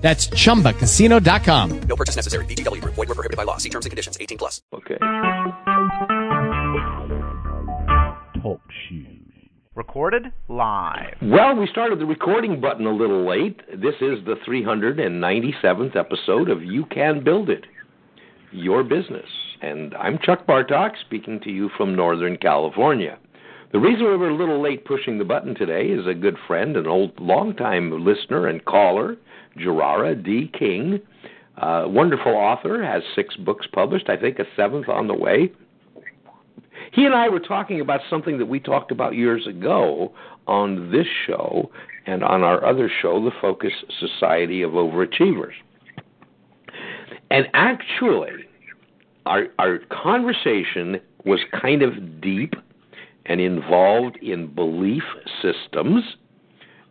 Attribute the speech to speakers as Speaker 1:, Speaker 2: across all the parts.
Speaker 1: That's chumbacasino.com.
Speaker 2: No purchase necessary. VGW Group. Void were prohibited by law. See terms and conditions. 18 plus.
Speaker 3: Okay.
Speaker 4: Talk shoes. Recorded live.
Speaker 3: Well, we started the recording button a little late. This is the 397th episode of You Can Build It, Your Business. And I'm Chuck Bartok speaking to you from Northern California. The reason we were a little late pushing the button today is a good friend, an old, longtime listener and caller, Gerara D. King, uh, wonderful author, has six books published, I think a seventh on the way. He and I were talking about something that we talked about years ago on this show and on our other show, the Focus Society of Overachievers. And actually, our, our conversation was kind of deep and involved in belief systems.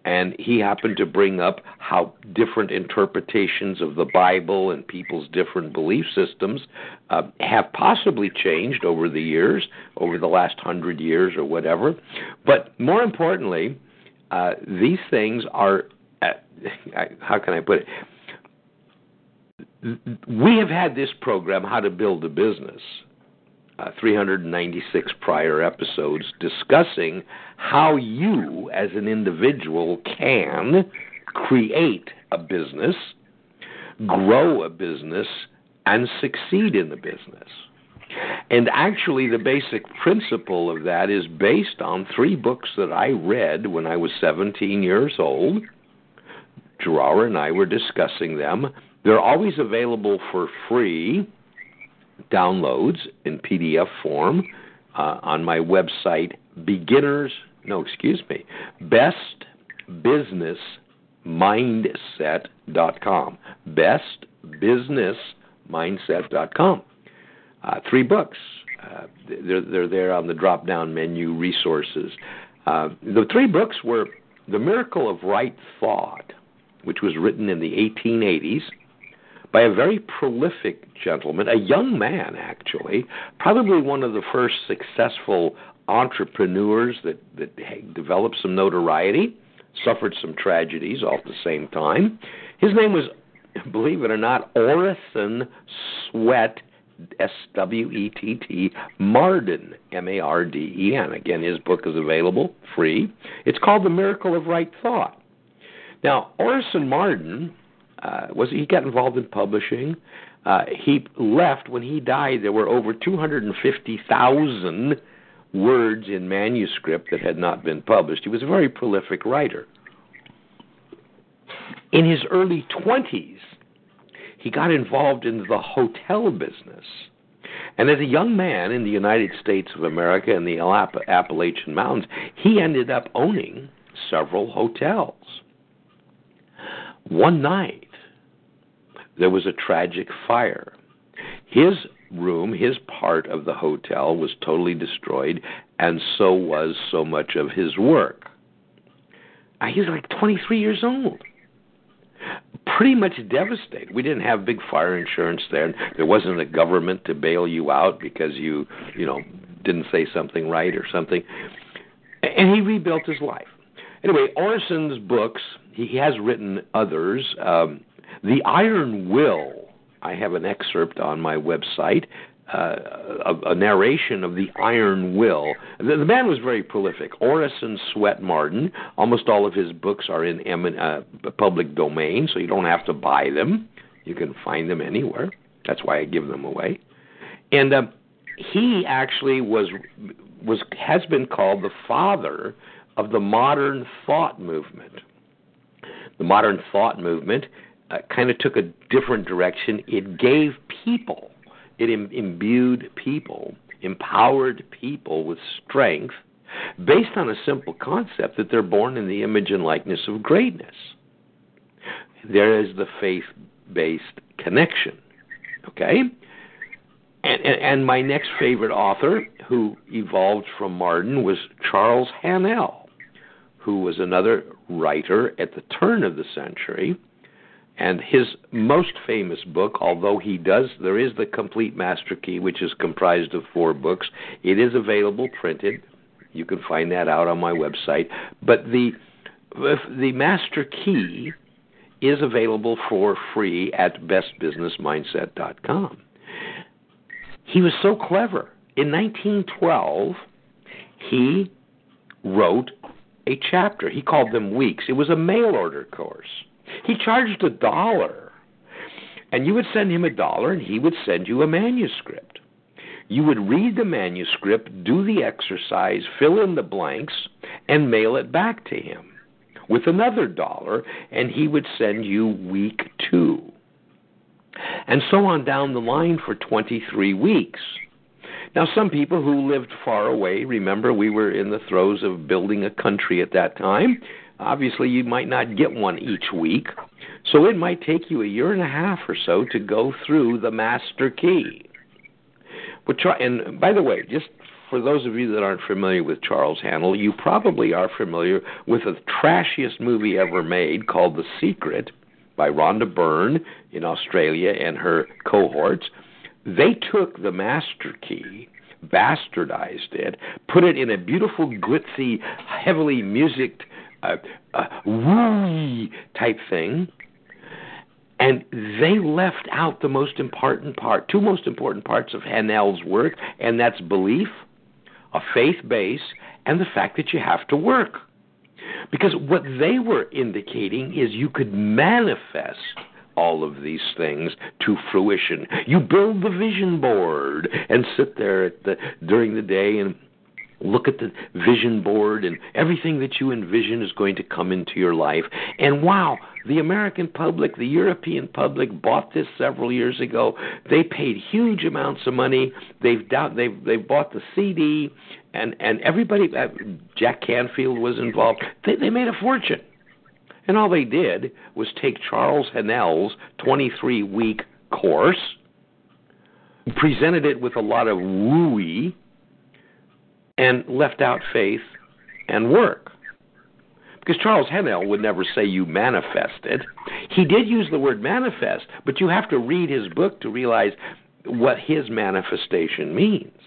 Speaker 3: And he happened to bring up how different interpretations of the Bible and people's different belief systems uh, have possibly changed over the years, over the last hundred years or whatever. But more importantly, uh, these things are, uh, how can I put it? We have had this program, How to Build a Business, uh, 396 prior episodes discussing how you, as an individual, can create a business, grow a business, and succeed in the business. And actually, the basic principle of that is based on three books that I read when I was 17 years old. Gerara and I were discussing them. They're always available for free downloads in PDF form uh, on my website, beginners, no, excuse me, bestbusinessmindset.com. Bestbusinessmindset.com. Uh, three books. Uh, they're, they're there on the drop down menu resources. Uh, the three books were The Miracle of Right Thought, which was written in the 1880s by a very prolific gentleman, a young man actually, probably one of the first successful entrepreneurs that that developed some notoriety, suffered some tragedies all at the same time. His name was, believe it or not, Orison Swett S W E T T Marden M A R D E N. Again, his book is available free. It's called The Miracle of Right Thought. Now, Orison Marden uh, was he got involved in publishing. Uh, he left when he died. There were over 250,000 words in manuscript that had not been published. He was a very prolific writer. In his early 20s, he got involved in the hotel business. And as a young man in the United States of America in the Appalachian Mountains, he ended up owning several hotels. One night, there was a tragic fire. His room, his part of the hotel, was totally destroyed, and so was so much of his work. He was like 23 years old. Pretty much devastated. We didn't have big fire insurance there. There wasn't a government to bail you out because you, you know, didn't say something right or something. And he rebuilt his life. Anyway, Orison's books, he has written others. Um, the Iron Will, I have an excerpt on my website, uh, a, a, narration of the Iron Will. The, the, man was very prolific. Orison Swett Marden. Almost all of his books are in uh, public domain, so you don't have to buy them. You can find them anywhere. That's why I give them away. And uh, he actually was was has been called the father of the modern thought movement. The modern thought movement uh, kind of took a different direction. It gave people, it Im- imbued people, empowered people with strength based on a simple concept that they're born in the image and likeness of greatness. There is the faith based connection. Okay? And, and, and my next favorite author, who evolved from Marden, was Charles Haanel, who was another writer at the turn of the century. And his most famous book, although he does, there is the Complete Master Key, which is comprised of four books. It is available printed. You can find that out on my website. But the the Master Key is available for free at bestbusinessmindset.com. He was so clever. In 1912, he wrote a chapter. He called them weeks. It was a mail order course. He charged a dollar. And you would send him a dollar, and he would send you a manuscript. You would read the manuscript, do the exercise, fill in the blanks, and mail it back to him with another dollar, and he would send you week two. And so on down the line for 23 weeks. Now, some people who lived far away, remember we were in the throes of building a country at that time. Obviously, you might not get one each week. So it might take you a year and a half or so to go through the master key. But try, and by the way, just for those of you that aren't familiar with Charles Haanel, you probably are familiar with the trashiest movie ever made called The Secret by Rhonda Byrne in Australia and her cohorts. They took the master key, bastardized it, put it in a beautiful, glitzy, heavily musicked, uh, uh, woo type thing, and they left out the most important part, two most important parts of Haanel's work, and that's belief a faith base, and the fact that you have to work. Because what they were indicating is you could manifest all of these things to fruition. You build the vision board and sit there the during the day and look at the vision board and everything that you envision is going to come into your life. And wow, the American public, the European public bought this several years ago. They paid huge amounts of money. They've doubt, they've they've bought the CD and and everybody uh, Jack Canfield was involved. They they made a fortune. And all they did was take Charles Haanel's 23 week course, presented it with a lot of wooey, and left out faith and work. Because Charles Haanel would never say you manifest it. He did use the word manifest, but you have to read his book to realize what his manifestation means.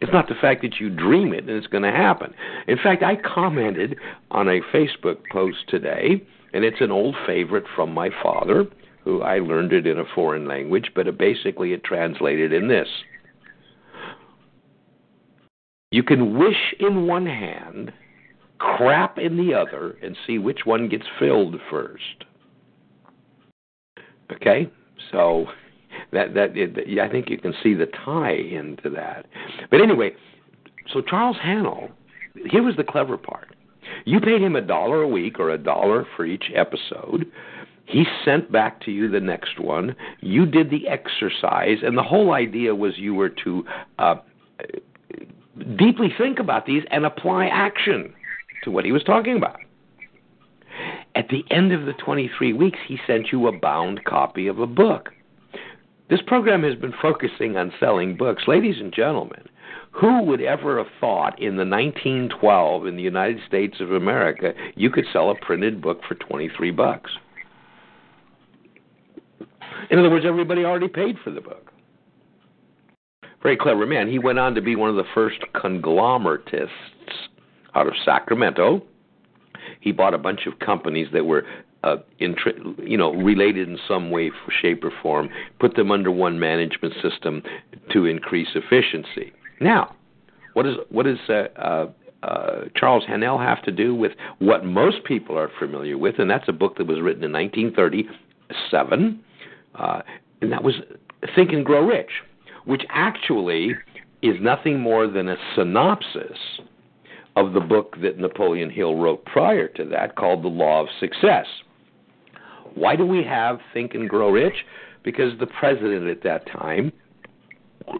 Speaker 3: It's not the fact that you dream it and it's going to happen. In fact, I commented on a Facebook post today, and it's an old favorite from my father, who I learned it in a foreign language, but it basically it translated in this you can wish in one hand, crap in the other, and see which one gets filled first. Okay? So that that it, I think you can see the tie into that. But anyway, so Charles Haanel, here was the clever part. You paid him a dollar a week or a dollar for each episode. He sent back to you the next one. You did the exercise, and the whole idea was you were to uh, deeply think about these and apply action to what he was talking about. At the end of the 23 weeks, he sent you a bound copy of a book. This program has been focusing on selling books. Ladies and gentlemen, who would ever have thought in the 1912 in the United States of America you could sell a printed book for 23 bucks? In other words, everybody already paid for the book very clever man. He went on to be one of the first conglomeratists out of Sacramento. He bought a bunch of companies that were uh, intri- you know, related in some way, shape, or form, put them under one management system to increase efficiency. Now, what is what does uh, uh, uh, Charles Haanel have to do with what most people are familiar with? And that's a book that was written in 1937, uh, and that was Think and Grow Rich which actually is nothing more than a synopsis of the book that Napoleon Hill wrote prior to that called The Law of Success. Why do we have Think and Grow Rich? Because the president at that time,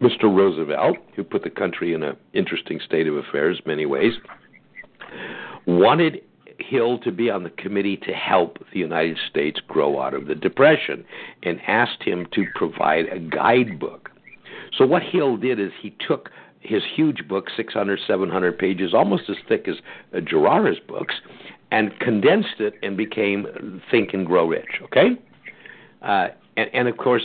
Speaker 3: Mr. Roosevelt, who put the country in an interesting state of affairs many ways, wanted Hill to be on the committee to help the United States grow out of the Depression and asked him to provide a guidebook So what Hill did is he took his huge book, 600, 700 pages, almost as thick as uh, Gerard's books, and condensed it and became Think and Grow Rich. Okay, uh, and, and of course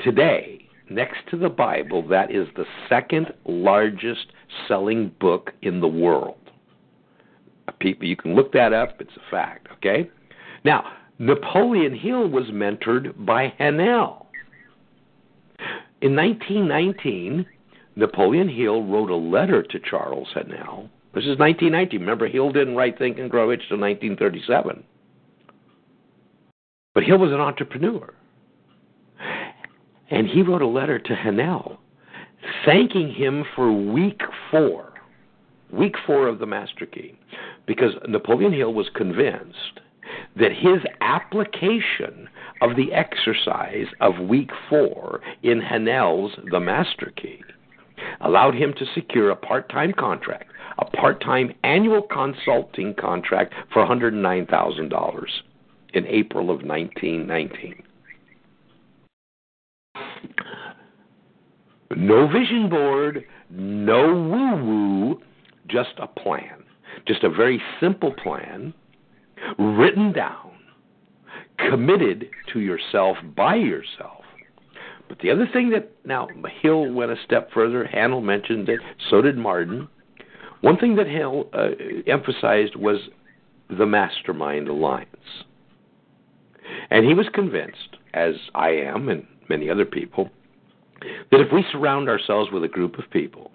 Speaker 3: today, next to the Bible, that is the second largest selling book in the world. People, you can look that up; it's a fact. Okay, now Napoleon Hill was mentored by Haanel. In 1919, Napoleon Hill wrote a letter to Charles Haanel. This is 1919. Remember, Hill didn't write Think and Grow Rich till 1937. But Hill was an entrepreneur. And he wrote a letter to Haanel thanking him for week four, week four of the Master Key, because Napoleon Hill was convinced that his application of the exercise of week four in Haanel's The Master Key allowed him to secure a part time contract, a part time annual consulting contract for $109,000 in April of 1919. No vision board, no woo woo, just a plan. Just a very simple plan written down, committed to yourself by yourself. But the other thing that now Hill went a step further, Haanel mentioned it, so did Marden. One thing that Hill uh, emphasized was the mastermind alliance. And he was convinced, as I am and many other people, that if we surround ourselves with a group of people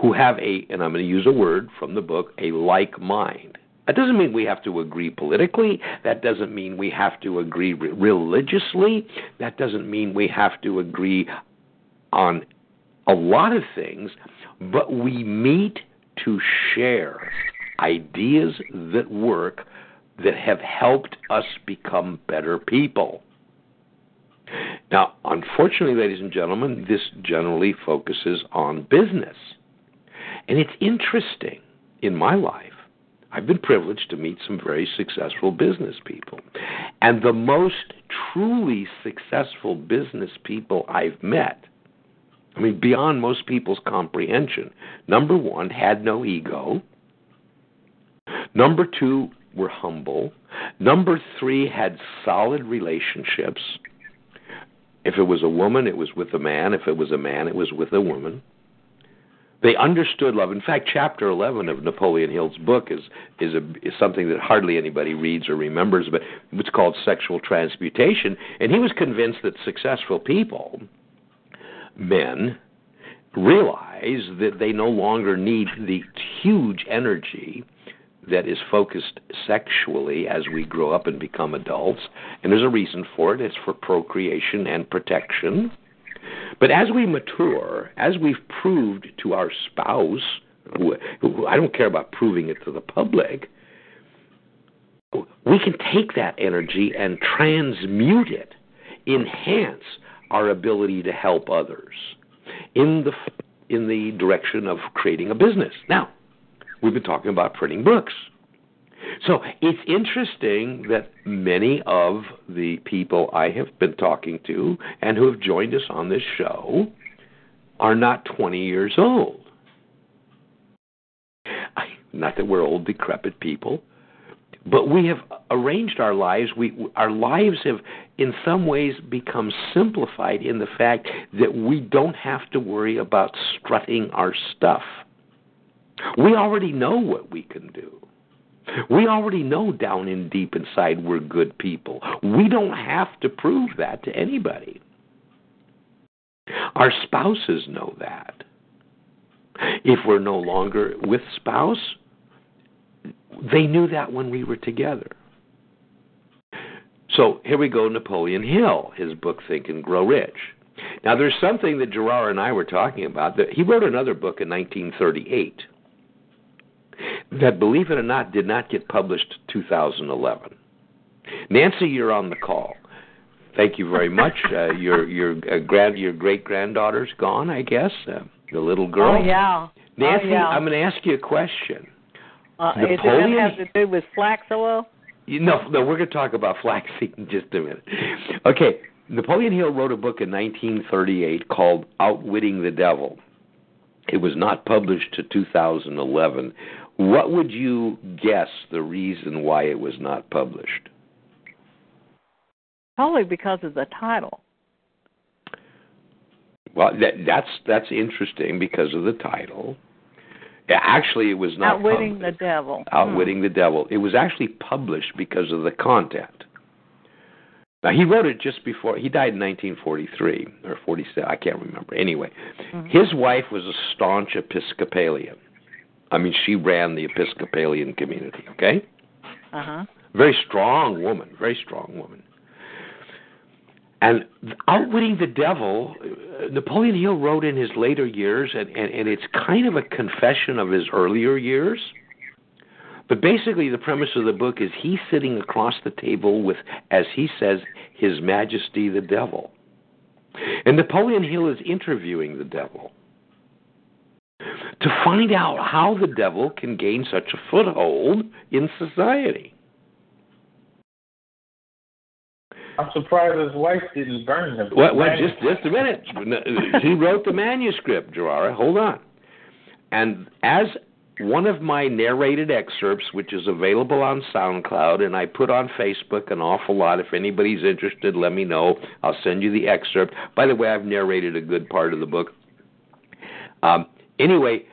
Speaker 3: who have a, and I'm going to use a word from the book, a like mind, that doesn't mean we have to agree politically. That doesn't mean we have to agree re- religiously. That doesn't mean we have to agree on a lot of things. But we meet to share ideas that work that have helped us become better people. Now, unfortunately, ladies and gentlemen, this generally focuses on business. And it's interesting in my life I've been privileged to meet some very successful business people. And the most truly successful business people I've met, I mean, beyond most people's comprehension, number one, had no ego. Number two, were humble. Number three, had solid relationships. If it was a woman, it was with a man. If it was a man, it was with a woman. They understood love. In fact, chapter 11 of Napoleon Hill's book is is, a, is something that hardly anybody reads or remembers, but it's called sexual transmutation. And he was convinced that successful people, men, realize that they no longer need the huge energy that is focused sexually as we grow up and become adults. And there's a reason for it. It's for procreation and protection. But as we mature, as we've proved to our spouse, who, who I don't care about proving it to the public, we can take that energy and transmute it, enhance our ability to help others in the in the direction of creating a business. Now, we've been talking about printing books. So it's interesting that many of the people I have been talking to and who have joined us on this show are not 20 years old. Not that we're old, decrepit people, but we have arranged our lives. We, our lives have, in some ways, become simplified in the fact that we don't have to worry about strutting our stuff. We already know what we can do. We already know down in deep inside we're good people. We don't have to prove that to anybody. Our spouses know that. If we're no longer with spouse, they knew that when we were together. So here we go, Napoleon Hill, his book Think and Grow Rich. Now there's something that Gerard and I were talking about. That he wrote another book in 1938 that, believe it or not, did not get published 2011. Nancy, you're on the call. Thank you very much. Uh, your your uh, grand your great granddaughter's gone, I guess. Uh, the little girl.
Speaker 5: Oh yeah.
Speaker 3: Nancy,
Speaker 5: oh, yeah.
Speaker 3: I'm going to ask you a question.
Speaker 5: Uh, is it
Speaker 3: Napoleon-
Speaker 5: going to have to do with flax oil?
Speaker 3: You, no, no, we're going to talk about flaxseed in just a minute. Okay, Napoleon Hill wrote a book in 1938 called Outwitting the Devil. It was not published to 2011. What would you guess the reason why it was not published?
Speaker 5: Probably because of the title.
Speaker 3: Well, that, that's that's interesting because of the title. Actually, it was not
Speaker 5: Outwitting
Speaker 3: published.
Speaker 5: the Devil.
Speaker 3: Outwitting
Speaker 5: Hmm.
Speaker 3: the Devil. It was actually published because of the content. Now he wrote it just before he died in 1943 or 47. I can't remember. Anyway,
Speaker 5: Mhm.
Speaker 3: his wife was a staunch Episcopalian. I mean, she ran the Episcopalian community. Okay,
Speaker 5: Uh-huh.
Speaker 3: very strong woman. Very strong woman. And outwitting the devil, uh, Napoleon Hill wrote in his later years, and, and, and it's kind of a confession of his earlier years. But basically, the premise of the book is he's sitting across the table with, as he says, His Majesty the Devil. And Napoleon Hill is interviewing the devil to find out how the devil can gain such a foothold in society.
Speaker 6: I'm surprised his wife didn't burn him.
Speaker 3: Well, well just just a minute. he wrote the manuscript, Gerara. Hold on. And as one of my narrated excerpts, which is available on SoundCloud, and I put on Facebook an awful lot. If anybody's interested, let me know. I'll send you the excerpt. By the way, I've narrated a good part of the book. Um, anyway,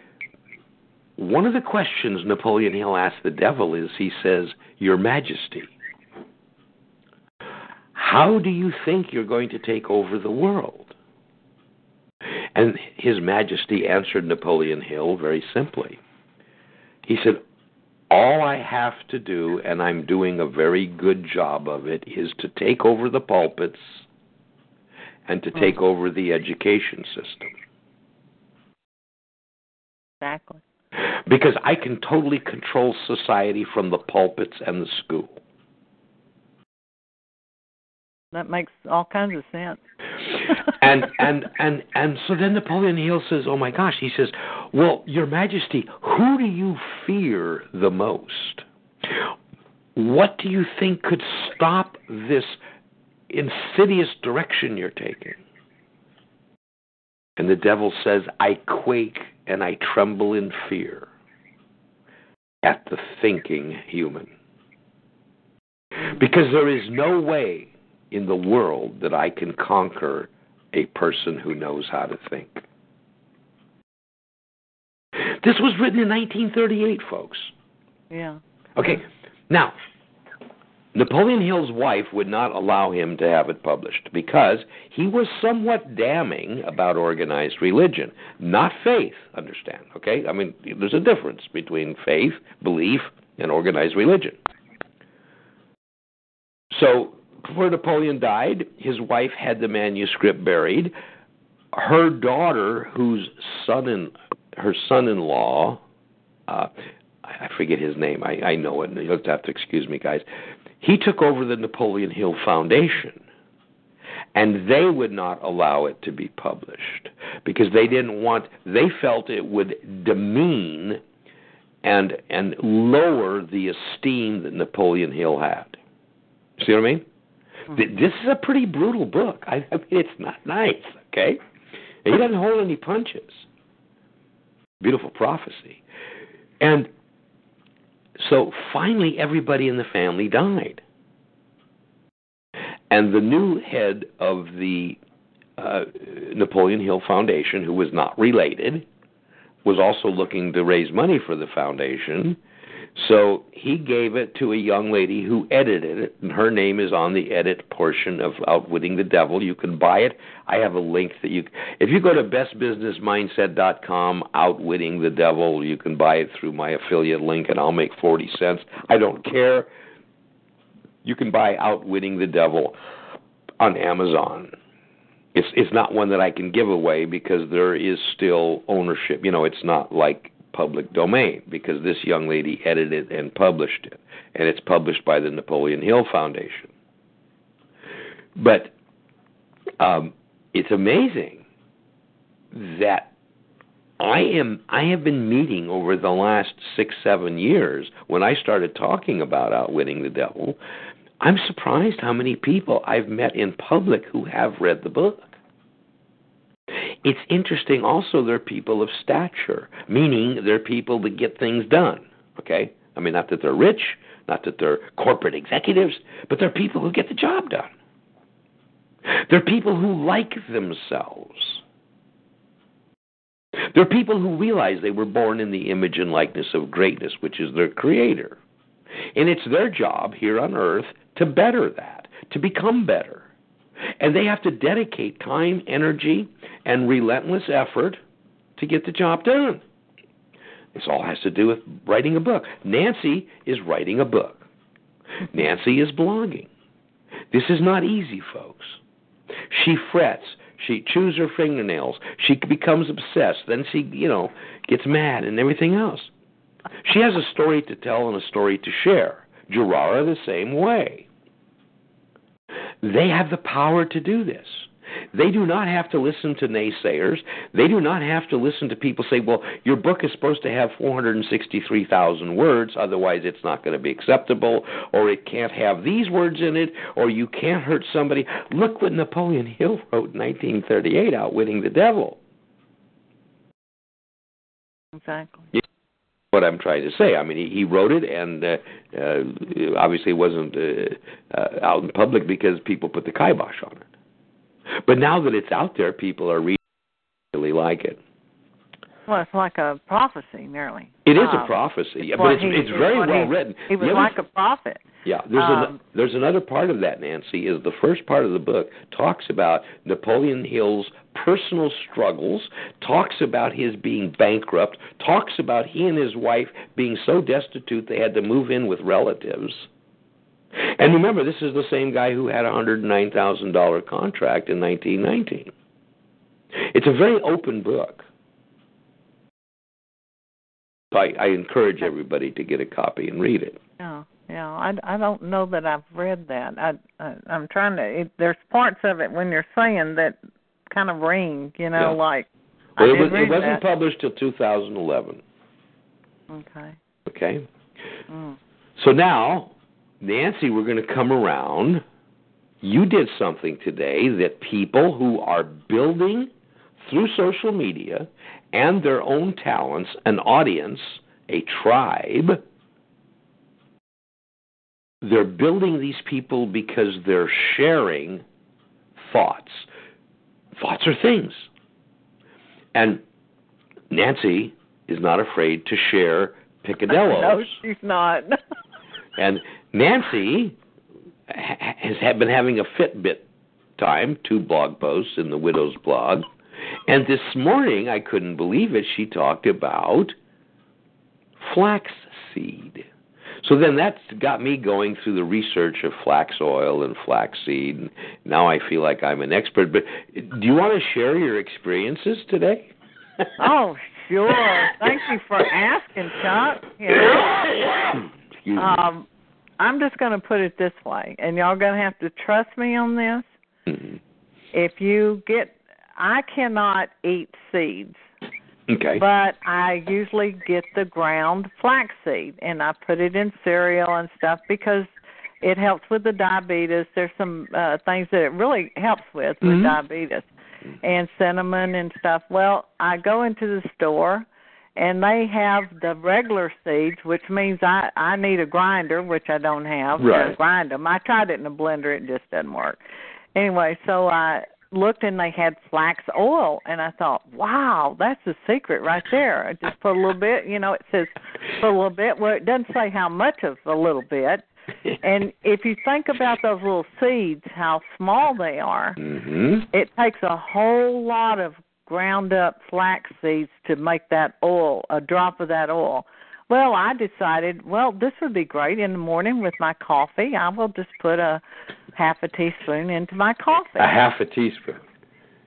Speaker 3: one of the questions Napoleon Hill asked the devil is he says, Your Majesty, how do you think you're going to take over the world? And His Majesty answered Napoleon Hill very simply. He said, All I have to do, and I'm doing a very good job of it, is to take over the pulpits and to take hmm. over the education system.
Speaker 5: Exactly.
Speaker 3: Because I can totally control society from the pulpits and the school.
Speaker 5: That makes all kinds of sense.
Speaker 3: and and and and so then Napoleon Hill says, "Oh my gosh!" He says, "Well, Your Majesty, who do you fear the most? What do you think could stop this insidious direction you're taking?" And the devil says, "I quake and I tremble in fear at the thinking human, because there is no way." in the world that I can conquer a person who knows how to think. This was written in 1938, folks.
Speaker 5: Yeah.
Speaker 3: Okay, now, Napoleon Hill's wife would not allow him to have it published because he was somewhat damning about organized religion, not faith, understand, okay? I mean, there's a difference between faith, belief, and organized religion. So, before Napoleon died, his wife had the manuscript buried. Her daughter, whose son in her son-in-law, uh, I forget his name. I, I know it. You'll have to excuse me, guys. He took over the Napoleon Hill Foundation, and they would not allow it to be published because they didn't want. They felt it would demean and and lower the esteem that Napoleon Hill had. See what I mean? Mm-hmm. This is a pretty brutal book. I, I mean, it's not nice, okay? He doesn't hold any punches. Beautiful prophecy. And so finally, everybody in the family died. And the new head of the uh, Napoleon Hill Foundation, who was not related, was also looking to raise money for the foundation. So he gave it to a young lady who edited it, and her name is on the edit portion of Outwitting the Devil. You can buy it. I have a link that you, if you go to bestbusinessmindset.com, Outwitting the Devil, you can buy it through my affiliate link, and I'll make 40 cents. I don't care. You can buy Outwitting the Devil on Amazon. It's it's not one that I can give away because there is still ownership. You know, it's not like public domain because this young lady edited and published it, and it's published by the Napoleon Hill Foundation. But um, it's amazing that I am I have been meeting over the last six seven years when I started talking about outwitting the devil. I'm surprised how many people I've met in public who have read the book. It's interesting also they're people of stature, meaning they're people that get things done. Okay? I mean not that they're rich, not that they're corporate executives, but they're people who get the job done. They're people who like themselves. They're people who realize they were born in the image and likeness of greatness, which is their creator. And it's their job here on earth to better that, to become better. And they have to dedicate time, energy, and relentless effort to get the job done. This all has to do with writing a book. Nancy is writing a book. Nancy is blogging. This is not easy, folks. She frets. She chews her fingernails. She becomes obsessed. Then she, you know, gets mad and everything else. She has a story to tell and a story to share. Gerara the same way. They have the power to do this. They do not have to listen to naysayers. They do not have to listen to people say, well, your book is supposed to have 463,000 words, otherwise it's not going to be acceptable, or it can't have these words in it, or you can't hurt somebody. Look what Napoleon Hill wrote in 1938, Outwitting the Devil.
Speaker 5: Exactly.
Speaker 3: What I'm trying to say. I mean, he, he wrote it, and uh, uh, obviously it wasn't uh, uh, out in public because people put the kibosh on it. But now that it's out there, people are reading, really like it.
Speaker 5: Well, it's like a prophecy, nearly.
Speaker 3: It is
Speaker 5: Um,
Speaker 3: a prophecy, but it's
Speaker 5: he-
Speaker 3: it's very well
Speaker 5: he-
Speaker 3: written.
Speaker 5: He was
Speaker 3: other-
Speaker 5: like a prophet.
Speaker 3: Yeah, there's an,
Speaker 5: Um,
Speaker 3: there's another part of that, Nancy, is the first part of the book talks about Napoleon Hill's personal struggles, talks about his being bankrupt, talks about he and his wife being so destitute they had to move in with relatives. And remember, this is the same guy who had a hundred and nine thousand dollar contract in 1919. It's a very open book. So I, I encourage everybody to get a copy and read it.
Speaker 5: Yeah, yeah. I, I don't know that I've read that. I, I I'm trying to. It, there's parts of it when you're saying that kind of ring. You know,
Speaker 3: Yeah.
Speaker 5: like
Speaker 3: Well, it, was, it wasn't
Speaker 5: that.
Speaker 3: published till 2011.
Speaker 5: Okay.
Speaker 3: Okay.
Speaker 5: Mm.
Speaker 3: So now, Nancy, we're going to come around. You did something today that people who are building through social media and their own talents an audience, a tribe, they're building these people because they're sharing thoughts. Thoughts are things. And Nancy is not afraid to share picadillos.
Speaker 5: No, she's not.
Speaker 3: And Nancy ha- has been having a Fitbit time, two blog posts in the Widow's blog. And this morning, I couldn't believe it, she talked about flaxseed. So then that's got me going through the research of flax oil and flaxseed. And now I feel like I'm an expert. But do you want to share your experiences today?
Speaker 5: oh, sure. Thank you for asking, Chuck. You know,
Speaker 3: Excuse me.
Speaker 5: um, I'm just going to put it this way, and y'all going to have to trust me on this.
Speaker 3: Mhm.
Speaker 5: If you get, I cannot eat seeds.
Speaker 3: Okay.
Speaker 5: But I usually get the ground flaxseed and I put it in cereal and stuff because it helps with the diabetes. There's some uh things that it really helps with with
Speaker 3: Mhm.
Speaker 5: diabetes and cinnamon and stuff. Well, I go into the store and they have the regular seeds, which means I I need a grinder, which I don't have to grind them. I tried it in a blender, it just doesn't work. Anyway, so I looked and they had flax oil and I thought, Wow, that's the secret right there. I just put a little bit, you know, it says put a little bit. Well it doesn't say how much of a little bit. And if you think about those little seeds, how small they are,
Speaker 3: hmm
Speaker 5: it takes a whole lot of ground up flax seeds to make that oil, a drop of that oil. Well, I decided, well, this would be great in the morning with my coffee. I will just put a half a teaspoon into my coffee.
Speaker 3: A half a teaspoon.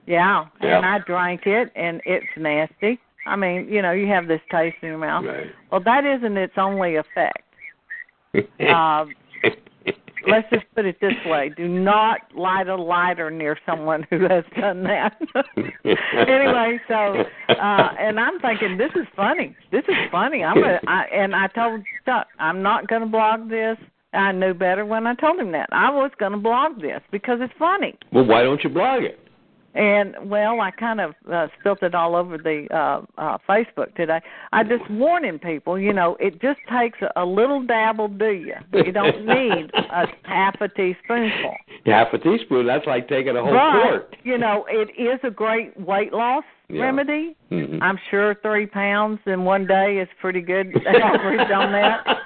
Speaker 5: Yeah,
Speaker 3: Yeah.
Speaker 5: and I drank it, and it's nasty. I mean, you know, you have this taste in your mouth.
Speaker 3: Right.
Speaker 5: Well, that isn't its only effect. Uh, let's just put it this way: do not light a lighter near someone who has done that. anyway, so uh and I'm thinking this is funny. This is funny. I'm gonna, and I told Chuck I'm not going to blog this. I knew better when I told him that. I was going to blog this because it's funny.
Speaker 3: Well, why don't you blog it?
Speaker 5: And well, I kind of uh, spilt it all over the uh, uh, Facebook today. I just warning people, you know, it just takes a, a little dabble, do you? You don't need a half a teaspoonful.
Speaker 3: Half a teaspoon. That's like taking a whole
Speaker 5: but
Speaker 3: quart.
Speaker 5: you know, it is a great weight loss
Speaker 3: Yeah.
Speaker 5: remedy.
Speaker 3: Mhm.
Speaker 5: I'm sure three pounds in one day is pretty good average on that.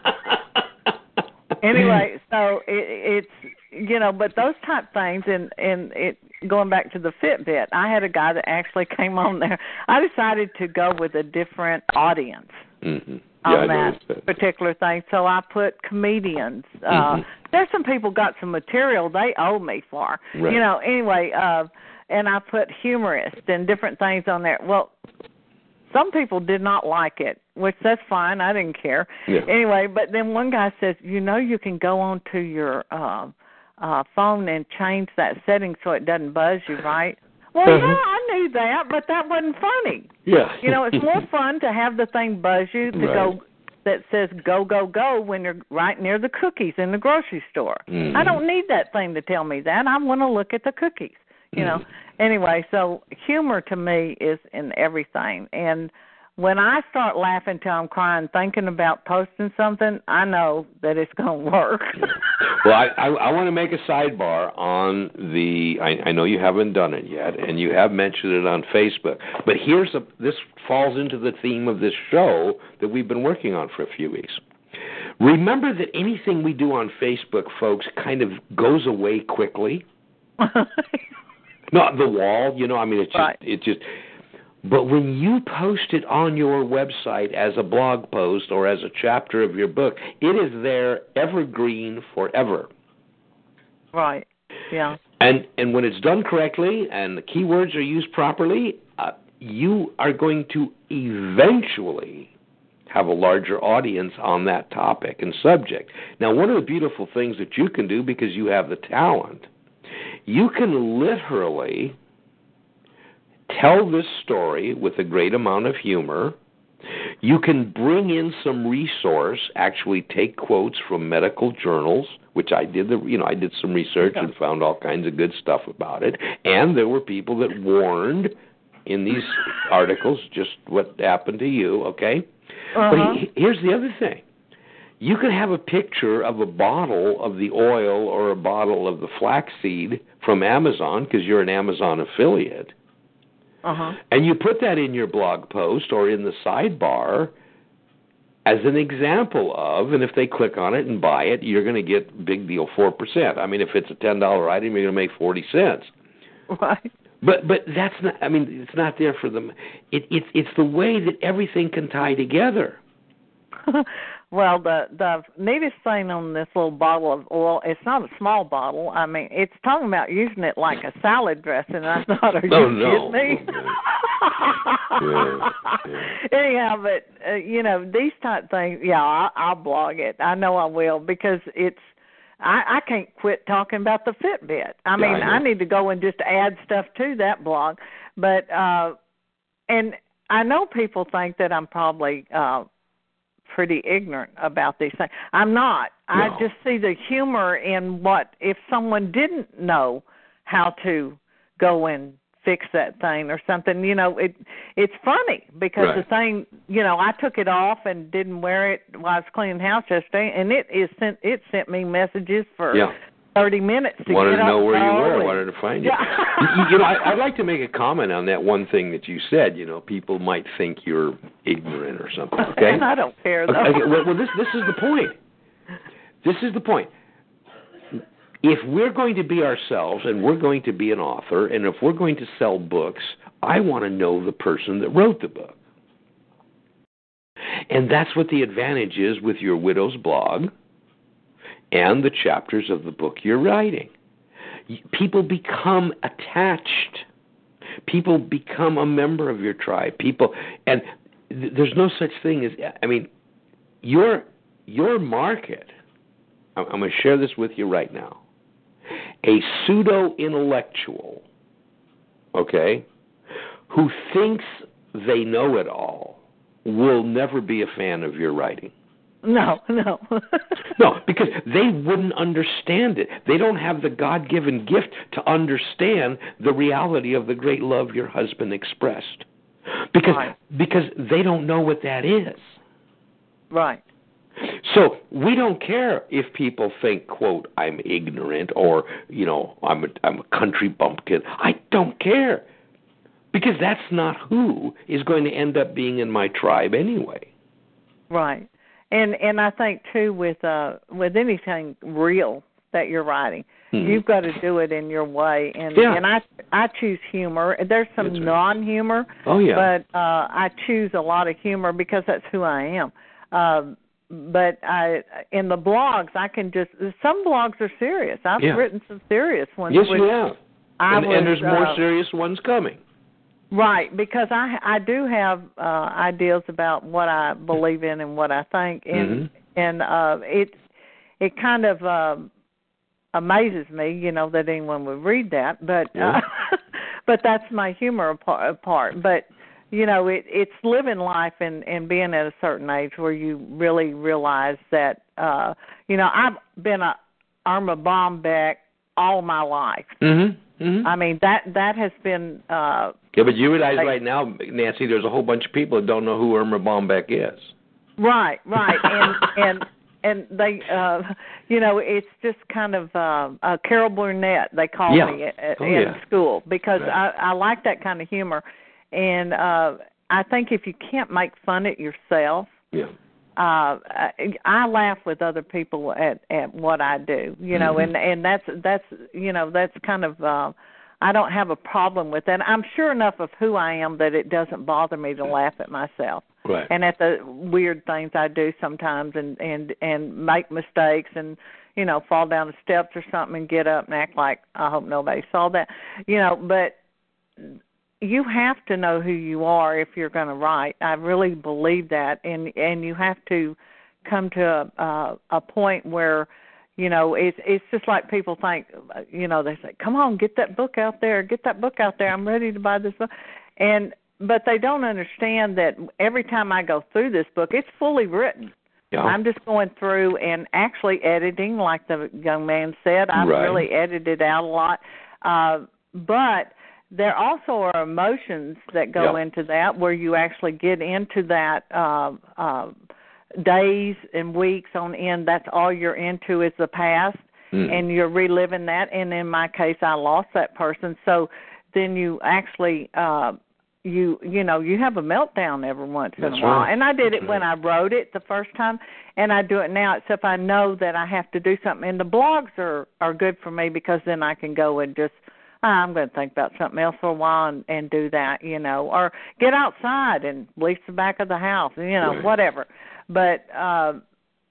Speaker 5: Anyway, so it, it's you know, but those type things, and and it going back to the Fitbit, I had a guy that actually came on there. I decided to go with a different audience
Speaker 3: Mhm.
Speaker 5: on
Speaker 3: Yeah, I
Speaker 5: that
Speaker 3: that.
Speaker 5: particular thing. So I put comedians. Uh
Speaker 3: Mhm.
Speaker 5: there's some people got some material they owe me for.
Speaker 3: Right.
Speaker 5: You know, anyway, uh and I put humorists and different things on there. Well, some people did not like it, which that's fine. I didn't care.
Speaker 3: Yeah.
Speaker 5: Anyway, but then one guy says, "You know you can go on to your uh uh phone and change that setting so it doesn't buzz you, right?" Well,
Speaker 3: Uh-huh.
Speaker 5: yeah, I knew that, but that wasn't funny.
Speaker 3: Yeah.
Speaker 5: You know, it's more fun to have the thing buzz you to
Speaker 3: Right.
Speaker 5: go that says go go go when you're right near the cookies in the grocery store.
Speaker 3: Mhm.
Speaker 5: I don't need that thing to tell me that. I want to look at the cookies. You know.
Speaker 3: Mhm.
Speaker 5: Anyway, so humor to me is in everything and when I start laughing till I'm crying thinking about posting something, I know that it's going to work.
Speaker 3: Well, I, I, I want to make a sidebar on the. I, I know you haven't done it yet, and you have mentioned it on Facebook. But here's a. This falls into the theme of this show that we've been working on for a few weeks. Remember that anything we do on Facebook, folks, kind of goes away quickly. Not the wall, you know. I mean, it's just
Speaker 5: Right.
Speaker 3: it just. But when you post it on your website as a blog post or as a chapter of your book, it is there evergreen forever.
Speaker 5: right. Yeah.
Speaker 3: And and when it's done correctly and the keywords are used properly, uh, you are going to eventually have a larger audience on that topic and subject. Now, one of the beautiful things that you can do because you have the talent, you can literally tell this story with a great amount of humor. You can bring in some resource, actually take quotes from medical journals, which I did the you know, I did some research and found all kinds of good stuff about it. And there were people that warned in these articles just what happened to you, okay?
Speaker 5: Uh-huh.
Speaker 3: But he, here's the other thing. You could have a picture of a bottle of the oil or a bottle of the flaxseed from Amazon because you're an Amazon affiliate
Speaker 5: Uh-huh.
Speaker 3: and you put that in your blog post or in the sidebar as an example of, and if they click on it and buy it, you're going to get big deal four percent. I mean, if it's a ten dollar item, you're going to make forty cents.
Speaker 5: Right.
Speaker 3: But but that's not. I mean, it's not there for them. It it's it's the way that everything can tie together.
Speaker 5: well, the the neatest thing on this little bottle of oil, it's not a small bottle. I mean, it's talking about using it like a salad dressing. And I thought, are
Speaker 3: Oh,
Speaker 5: you
Speaker 3: no.
Speaker 5: kidding me?
Speaker 3: Yeah,
Speaker 5: Anyhow, but uh, you know these type things. Yeah, I, I'll blog it. I know I will because it's. I, I can't quit talking about the Fitbit. I mean,
Speaker 3: I.
Speaker 5: I need to go and just add stuff to that blog. But uh and I know people think that I'm probably uh pretty ignorant about these things. I'm not. I just see the humor in what if someone didn't know how to go and fix that thing or something, you know, it it's funny because
Speaker 3: Right.
Speaker 5: the thing, you know, I took it off and didn't wear it while I was cleaning house yesterday and it is sent it sent me messages for
Speaker 3: Yeah.
Speaker 5: Thirty minutes to
Speaker 3: wanted
Speaker 5: get
Speaker 3: to know where you were. Wanted to find you.
Speaker 5: Yeah.
Speaker 3: you, you know, I, I'd like to make a comment on that one thing that you said. You know, people might think you're ignorant or something. Okay.
Speaker 5: and I don't care though.
Speaker 3: Okay, okay, well, well, this this is the point. This is the point. If we're going to be ourselves and we're going to be an author and if we're going to sell books, I want to know the person that wrote the book. And that's what the advantage is with your widow's blog and the chapters of the book you're writing. People become attached. People become a member of your tribe. People and th- there's no such thing as I mean your your market I'm, I'm going to share this with you right now. A pseudo intellectual, okay, who thinks they know it all will never be a fan of your writing.
Speaker 5: No, no.
Speaker 3: No, because they wouldn't understand it. They don't have the God given gift to understand the reality of the great love your husband expressed. Because
Speaker 5: Right.
Speaker 3: because they don't know what that is.
Speaker 5: right.
Speaker 3: So we don't care if people think, quote, I'm ignorant or, you know, I'm a I'm a country bumpkin. I don't care. Because that's not who is going to end up being in my tribe anyway.
Speaker 5: Right. And and I think too with uh with anything real that you're writing,
Speaker 3: Mhm.
Speaker 5: you've got to do it in your way and
Speaker 3: Yeah.
Speaker 5: and I I choose humor. There's some
Speaker 3: right.
Speaker 5: non-humor,
Speaker 3: Oh yeah.
Speaker 5: but uh I choose a lot of humor because that's who I am. Um but I in the blogs I can just some blogs are serious. I've
Speaker 3: Yeah.
Speaker 5: written some serious ones
Speaker 3: yes, you have.
Speaker 5: I
Speaker 3: and,
Speaker 5: was,
Speaker 3: and there's more
Speaker 5: uh,
Speaker 3: serious ones coming.
Speaker 5: Right, because I I do have uh ideas about what I believe in and what I think and
Speaker 3: Mhm.
Speaker 5: and uh it it kind of um amazes me, you know, that anyone would read that, but
Speaker 3: Yeah.
Speaker 5: uh, but that's my humor part, part. But you know, it it's living life and and being at a certain age where you really realize that uh you know, I've been a Erma Bombeck all my life.
Speaker 3: Mhm. Mhm.
Speaker 5: I mean, that that has been uh
Speaker 3: yeah, but you realize
Speaker 5: like-
Speaker 3: right now, Nancy, there's a whole bunch of people that don't know who Erma Bombeck is.
Speaker 5: Right, right, and and and they, uh you know, it's just kind of uh, uh Carol Burnett. They call
Speaker 3: Yeah.
Speaker 5: me at,
Speaker 3: Oh,
Speaker 5: in
Speaker 3: yeah.
Speaker 5: school because
Speaker 3: Right.
Speaker 5: I I like that kind of humor, and uh I think if you can't make fun at yourself,
Speaker 3: Yeah.
Speaker 5: Uh I, I laugh with other people at at what I do, you know,
Speaker 3: Mhm.
Speaker 5: and and that's that's you know that's kind of. uh I don't have a problem with that. I'm sure enough of who I am that it doesn't bother me to laugh at myself
Speaker 3: Right.
Speaker 5: and at the weird things I do sometimes and and and make mistakes and you know fall down the steps or something and get up and act like I hope nobody saw that you know but you have to know who you are if you're going to write. I really believe that and and you have to come to a a, a point where you know it's it's just like people think you know they say come on get that book out there get that book out there i'm ready to buy this book. And but they don't understand that every time i go through this book it's fully written.
Speaker 3: Yeah.
Speaker 5: i'm just going through and actually editing like the young man said. I've
Speaker 3: Right.
Speaker 5: really edited out a lot. Uh but there also are emotions that go
Speaker 3: Yeah.
Speaker 5: into that where you actually get into that uh uh days and weeks on end that's all you're into is the past
Speaker 3: Mm.
Speaker 5: and you're reliving that and in my case I lost that person so then you actually uh you you know you have a meltdown every once in
Speaker 3: That's
Speaker 5: a while
Speaker 3: right.
Speaker 5: and I did it
Speaker 3: That's
Speaker 5: when I wrote it the first time and I do it now except I know that I have to do something and the blogs are are good for me because then I can go and just "Ah, I'm going to think about something else for a while and and do that you know or get outside and lease the back of the house you know
Speaker 3: Right.
Speaker 5: whatever but uh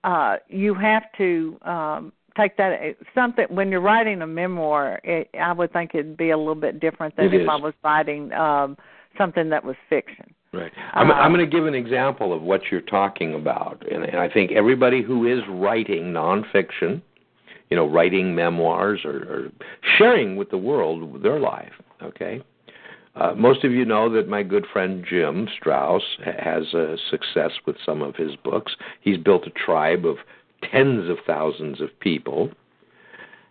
Speaker 5: uh you have to um take that something when you're writing a memoir it, i would think it'd be a little bit different than
Speaker 3: It
Speaker 5: if
Speaker 3: is.
Speaker 5: i was writing um something that was fiction
Speaker 3: Right. I'm,
Speaker 5: Uh,
Speaker 3: I'm going to give an example of what you're talking about, and, and I think everybody who is writing nonfiction, you know, writing memoirs or, or sharing with the world their life, okay. Uh, most of you know that my good friend Jim Strauss has uh, success with some of his books. He's built a tribe of tens of thousands of people.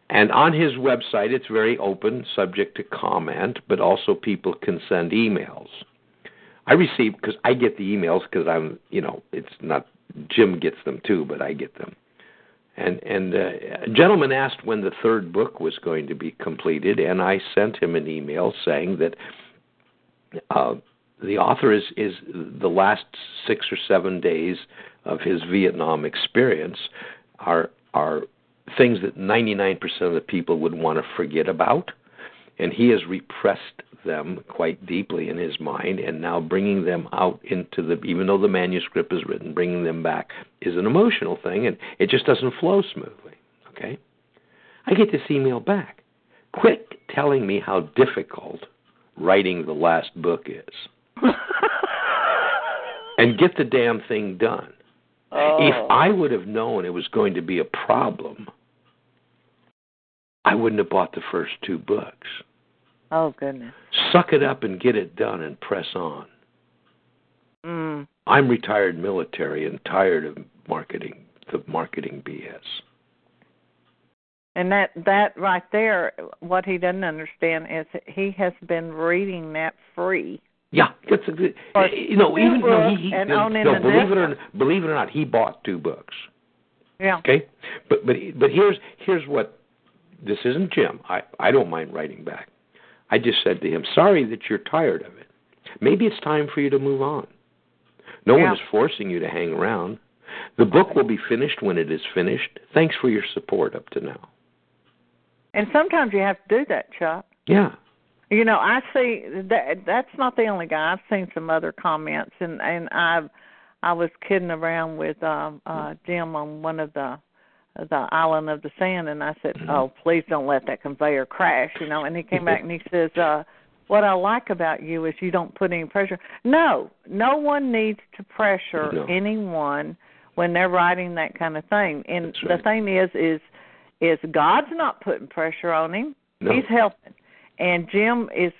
Speaker 3: And on his website, it's very open, subject to comment, but also people can send emails. I receive because I get the emails because I'm, you know, it's not Jim gets them too, but I get them. And and uh, a gentleman asked when the third book was going to be completed, and I sent him an email saying that uh, the author is is the last six or seven days of his Vietnam experience are are things that 99% of the people would want to forget about. And he has repressed them quite deeply in his mind and now bringing them out into the even though the manuscript is written bringing them back is an emotional thing and it just doesn't flow smoothly okay? I get this email back. Quit telling me how difficult writing the last book is. And get the damn thing done. If
Speaker 5: Oh.
Speaker 3: i would have known it was going to be a problem i wouldn't have bought the first two books
Speaker 5: oh goodness
Speaker 3: suck it up and get it done and press on.
Speaker 5: mm
Speaker 3: I'm retired military and tired of marketing the marketing BS.
Speaker 5: And that that right there, what he doesn't understand is he has been reading that free.
Speaker 3: Yeah, it's a,
Speaker 5: good.
Speaker 3: you know even no, he, he no, no, believe it or
Speaker 5: difference.
Speaker 3: believe it or not, he bought two books.
Speaker 5: Yeah.
Speaker 3: Okay, but but but here's here's what this isn't Jim. I I don't mind writing back. I just said to him, "Sorry that you're tired of it. Maybe it's time for you to move on. No
Speaker 5: Yeah.
Speaker 3: one is forcing you to hang around. The book will be finished when it is finished. Thanks for your support up to now."
Speaker 5: And sometimes you have to do that, Chuck.
Speaker 3: Yeah.
Speaker 5: You know, I see that that's not the only guy. I've seen some other comments and and I've I was kidding around with um uh Jim on one of the the island of the sand and I said, "Oh, please don't let that conveyor crash," you know, and he came back and he says, "Uh what I like about you is you don't put any pressure." No, no one needs to pressure
Speaker 3: No.
Speaker 5: anyone when they're writing that kind of thing. And
Speaker 3: That's
Speaker 5: the thing is is is God's not putting pressure on him.
Speaker 3: No.
Speaker 5: He's helping. And Jim is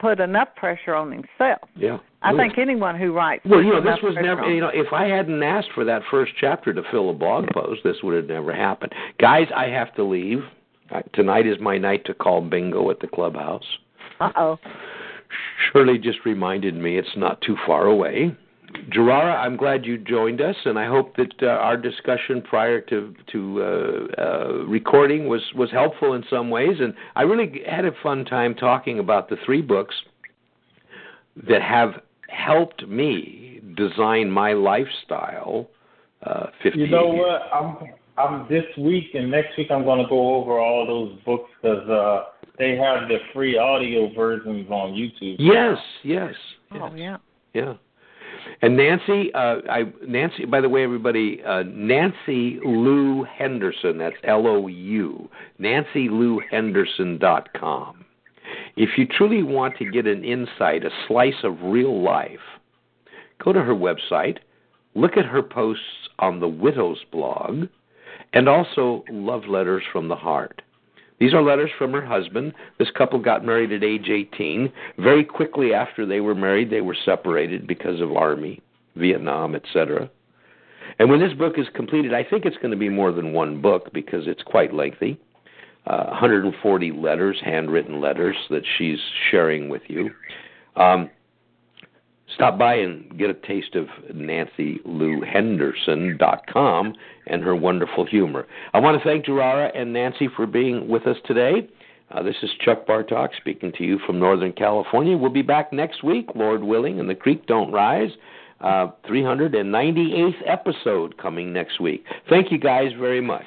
Speaker 5: put enough pressure on himself.
Speaker 3: Yeah.
Speaker 5: I think anyone who writes
Speaker 3: Well, you know, this was never, you know, if I hadn't asked for that first chapter to fill a blog post, this would have never happened. Guys, I have to leave. Tonight is my night to call bingo at the clubhouse.
Speaker 5: Uh oh.
Speaker 3: Shirley just reminded me it's not too far away. Gerara, I'm glad you joined us, and I hope that uh, our discussion prior to to uh, uh, recording was was helpful in some ways. And I really had a fun time talking about the three books that have helped me design my lifestyle. Uh, 50
Speaker 6: You know what? I'm I'm this week and next week I'm going to go over all those books because uh, they have the free audio versions on YouTube.
Speaker 3: Yes, yes.
Speaker 5: Oh
Speaker 3: yes.
Speaker 5: yeah.
Speaker 3: Yeah. And Nancy, uh, I Nancy. By the way, everybody, uh, Nancy Lou Henderson. That's L O U. NancyLouHenderson.com. If you truly want to get an insight, a slice of real life, go to her website, look at her posts on the Widows blog, and also love letters from the heart. These are letters from her husband. This couple got married at age 18. Very quickly after they were married, they were separated because of Army, Vietnam, etc. And when this book is completed, I think it's going to be more than one book because it's quite lengthy. Uh, 140 letters, handwritten letters that she's sharing with you. Um, stop by and get a taste of NancyLouHenderson.com and her wonderful humor. I want to thank Gerara and Nancy for being with us today. Uh, this is Chuck Bartok speaking to you from Northern California. We'll be back next week, Lord willing, and the creek don't rise. Uh, 398th episode coming next week. Thank you guys very much.